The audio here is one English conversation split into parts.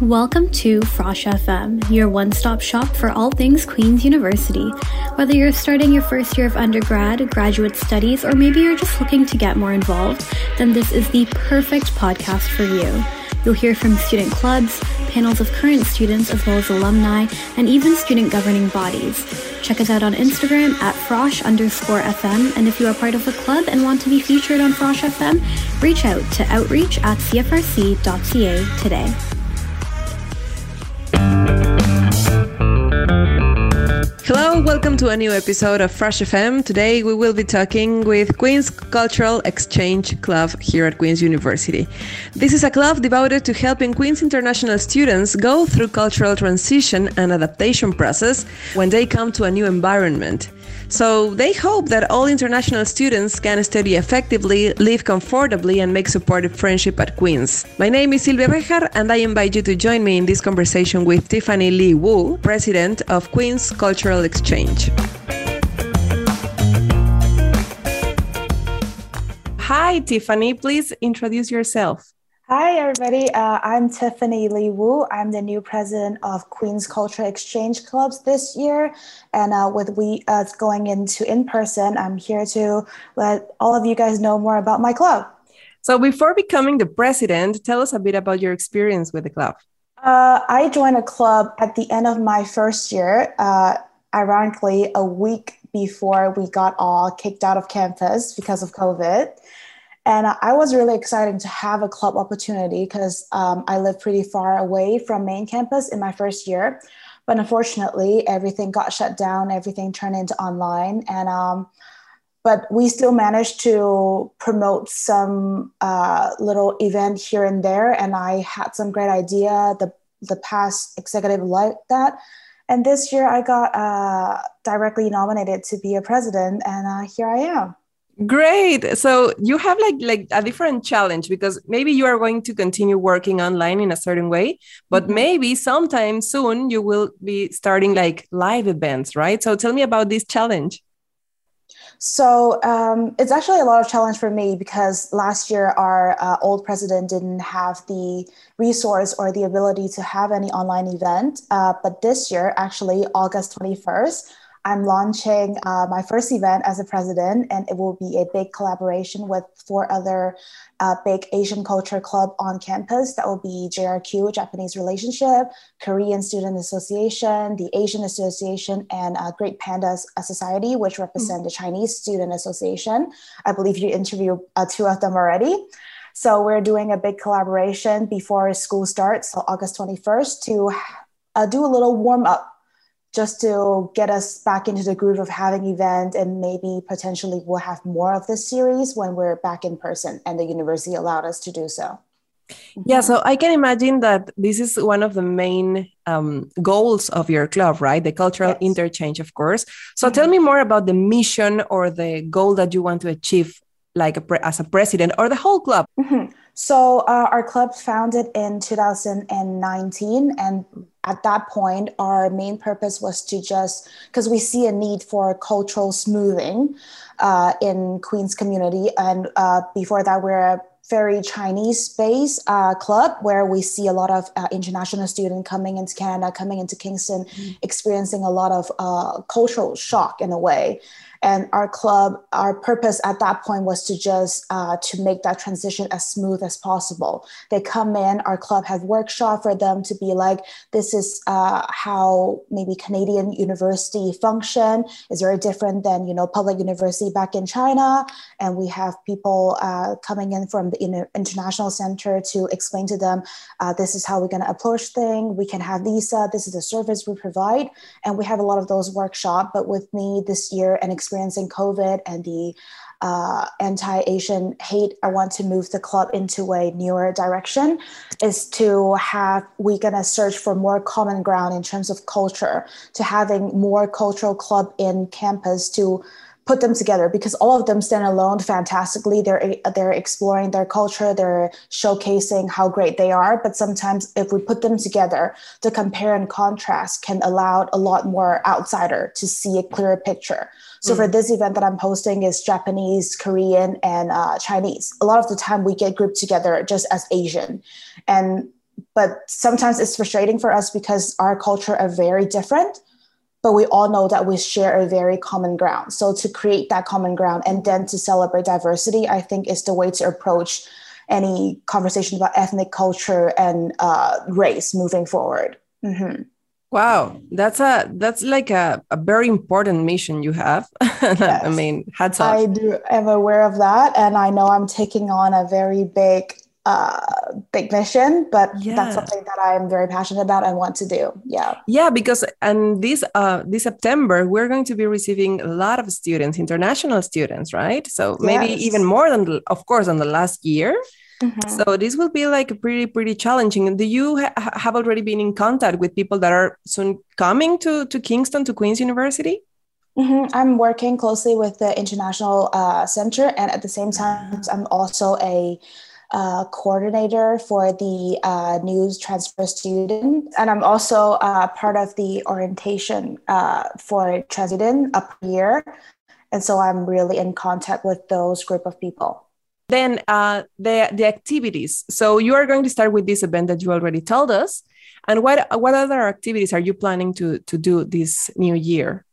Welcome to Frosh FM, your one stop shop for all things Queen's University. Whether you're starting your first year of undergrad, graduate studies, or maybe you're just looking to get more involved, then this is the perfect podcast for you. You'll hear from student clubs, panels of current students, as well as alumni, and even student governing bodies. Check us out on Instagram at frosh underscore FM, and if you are part of a club and want to be featured on Frosh FM, reach out to outreach at cfrc.ca today. Hello, welcome to a new episode of Frosh FM. Today we will be talking with Queen's Cultural Exchange Club here at Queen's University. This is a club devoted to helping Queen's international students go through cultural transition and adaptation process when they come to a new environment. So they hope that all international students can study effectively, live comfortably, and make supportive friendship at Queen's. My name is Silvia Bejar, and I invite you to join me in this conversation with Tiffany Lee Wu, President of Queen's Cultural Exchange. Hi, Tiffany. Please introduce yourself. Hi, everybody. Uh, I'm Tiffany Lee Wu. I'm the new president of Queen's Culture Exchange Clubs this year. And uh, with we uh, going into in person, I'm here to let all of you guys know more about my club. So, before becoming the president, tell us a bit about your experience with the club. Uh, I joined a club at the end of my first year, uh, ironically, a week before we got all kicked out of campus because of COVID. And I was really excited to have a club opportunity because um, I live pretty far away from main campus in my first year. But unfortunately, everything got shut down, everything turned into online. And um, but we still managed to promote some uh, little event here and there. And I had some great idea. The the past executive liked that. And this year I got uh, directly nominated to be a president, and uh, here I am. Great. So you have like like a different challenge because maybe you are going to continue working online in a certain way, but mm-hmm. maybe sometime soon you will be starting like live events, right? So tell me about this challenge. So um, it's actually a lot of challenge for me because last year our uh, old president didn't have the resource or the ability to have any online event. Uh, but this year, actually August 21st, I'm launching uh, my first event as a president, and it will be a big collaboration with four other uh, big Asian culture club on campus. That will be JRQ, Japanese Relationship, Korean Student Association, the Asian Association, and uh, Great Pandas Society, which represent mm-hmm. the Chinese Student Association. I believe you interviewed uh, two of them already. So we're doing a big collaboration before school starts, so August 21st, to uh, do a little warm up just to get us back into the groove of having event and maybe potentially we'll have more of this series when we're back in person and the university allowed us to do so yeah so i can imagine that this is one of the main um, goals of your club right the cultural yes. interchange of course so mm-hmm. tell me more about the mission or the goal that you want to achieve like a pre- as a president or the whole club mm-hmm. So uh, our club founded in 2019 and at that point, our main purpose was to just because we see a need for cultural smoothing uh, in Queens community, and uh, before that, we're a very Chinese based uh, club where we see a lot of uh, international students coming into Canada, coming into Kingston, mm-hmm. experiencing a lot of uh, cultural shock in a way and our club our purpose at that point was to just uh, to make that transition as smooth as possible. They come in our club have workshop for them to be like this is uh, how maybe canadian university function. Is very different than you know public university back in china? And we have people uh, coming in from the international center to explain to them uh, this is how we're going to approach thing. We can have visa this is the service we provide. And we have a lot of those workshop but with me this year and experiencing COVID and the uh, anti-Asian hate, I want to move the club into a newer direction. Is to have we gonna search for more common ground in terms of culture, to having more cultural club in campus to put them together because all of them stand alone fantastically. They're they're exploring their culture they're showcasing how great they are. But sometimes if we put them together the compare and contrast can allow a lot more outsider to see a clearer picture. So mm. for this event that i'm posting is japanese korean and uh, chinese. A lot of the time we get grouped together just as asian. And but sometimes it's frustrating for us because our culture are very different but we all know that we share a very common ground so to create that common ground and then to celebrate diversity i think is the way to approach any conversation about ethnic culture and uh, race moving forward mm-hmm. Wow, that's a that's like a, a very important mission you have. Yes. I mean, hats off. I do am aware of that, and I know I'm taking on a very big uh, big mission, but yeah. that's something that I'm very passionate about and want to do. Yeah. Yeah, because and this uh this September we're going to be receiving a lot of students, international students, right? So maybe yes. even more than of course than the last year. Mm-hmm. So this will be like pretty pretty challenging. Do you ha- have already been in contact with people that are soon coming to to Kingston to Queen's University? Mm-hmm. I'm working closely with the International uh, Center, and at the same time, I'm also a uh, coordinator for the uh, news transfer student, and I'm also uh, part of the orientation uh, for transident up here, and so I'm really in contact with those group of people. Then uh, the the activities. So you are going to start with this event that you already told us, and what what other activities are you planning to to do this new year?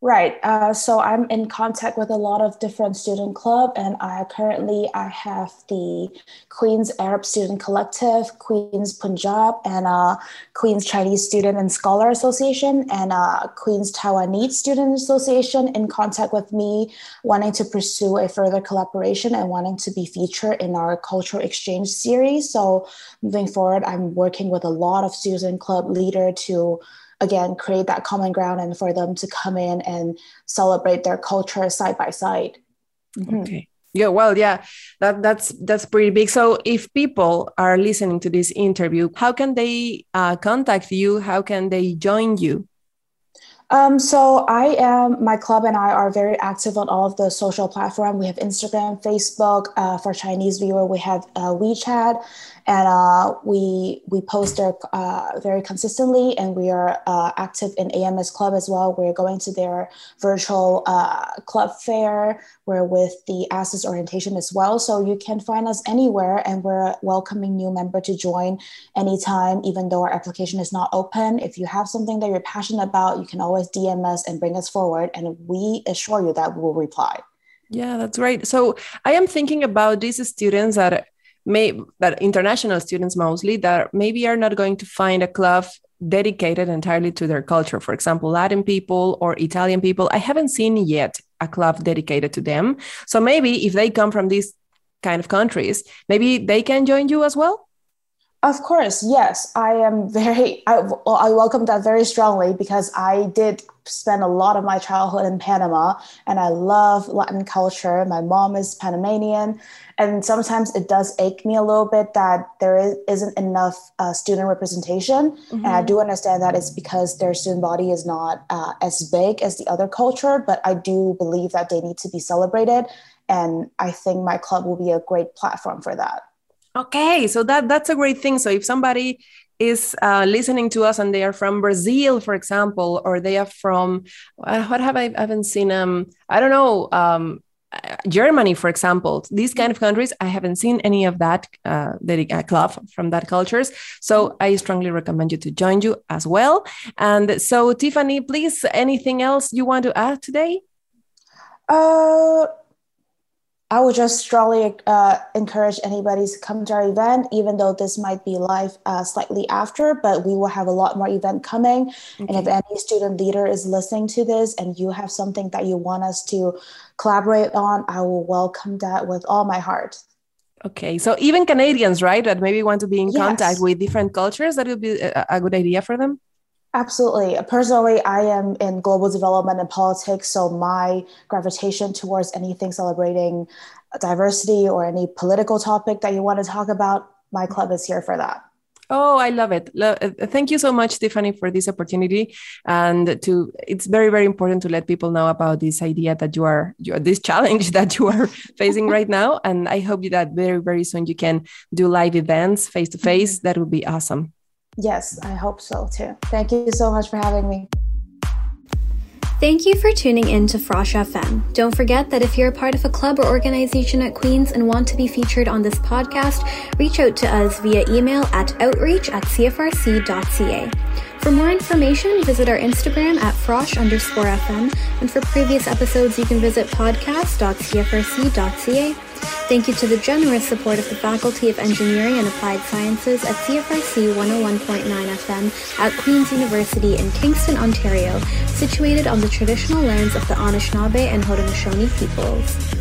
Right. Uh, so I'm in contact with a lot of different student club, and I currently I have the Queen's Arab Student Collective, Queen's Punjab, and uh, Queen's Chinese Student and Scholar Association, and uh, Queen's Taiwanese Student Association in contact with me, wanting to pursue a further collaboration and wanting to be featured in our cultural exchange series. So moving forward, I'm working with a lot of student club leader to again create that common ground and for them to come in and celebrate their culture side by side. Mm-hmm. okay. Yeah well yeah that that's that's pretty big. So if people are listening to this interview how can they uh, contact you? How can they join you um, so I am my club and I are very active on all of the social platform. We have Instagram, Facebook. Uh, for Chinese viewer, we have uh, WeChat, and uh, we we post there uh, very consistently, and we are uh, active in AMS Club as well. We're going to their virtual uh, club fair. We're with the ASIS orientation as well, so you can find us anywhere, and we're welcoming new member to join anytime, even though our application is not open. If you have something that you're passionate about, you can always DM us and bring us forward, and we assure you that we will reply. Yeah, that's great. So I am thinking about these students that may that international students mostly that maybe are not going to find a club dedicated entirely to their culture for example latin people or italian people i haven't seen yet a club dedicated to them so maybe if they come from these kind of countries maybe they can join you as well of course, yes. I am very, I, I welcome that very strongly because I did spend a lot of my childhood in Panama and I love Latin culture. My mom is Panamanian. And sometimes it does ache me a little bit that there is, isn't enough uh, student representation. Mm-hmm. And I mm-hmm. do understand that it's because their student body is not uh, as big as the other culture, but I do believe that they need to be celebrated. And I think my club will be a great platform for that. Okay, so that that's a great thing. So if somebody is uh, listening to us and they are from Brazil, for example, or they are from uh, what have I, I haven't seen? Um, I don't know. Um, uh, Germany, for example, these kind of countries, I haven't seen any of that uh, uh, club from that cultures. So I strongly recommend you to join you as well. And so, Tiffany, please, anything else you want to add today? Uh, I would just strongly uh, encourage anybody to come to our event, even though this might be live uh, slightly after, but we will have a lot more event coming. Okay. And if any student leader is listening to this and you have something that you want us to collaborate on, I will welcome that with all my heart. Okay, so even Canadians, right, that maybe want to be in yes. contact with different cultures, that would be a, a good idea for them? Absolutely. Personally, I am in global development and politics, so my gravitation towards anything celebrating diversity or any political topic that you want to talk about, my club is here for that. Oh, I love it. Uh, thank you so much, Tiffany, for this opportunity. And to it's very, very important to let people know about this idea that you are, you are this challenge that you are facing right now. And I hope that very, very soon you can do live events face to face. That would be awesome. Yes, I hope so too. Thank you so much for having me. Thank you for tuning in to Frosh FM. Don't forget that if you're a part of a club or organization at Queen's and want to be featured on this podcast, reach out to us via email at outreach at cfrc.ca. For more information, visit our Instagram at frosh underscore FM, and for previous episodes, you can visit podcast.cfrc.ca. Thank you to the generous support of the Faculty of Engineering and Applied Sciences at CFRC 101.9 FM at Queen's University in Kingston, Ontario, situated on the traditional lands of the Anishinaabe and Haudenosaunee peoples.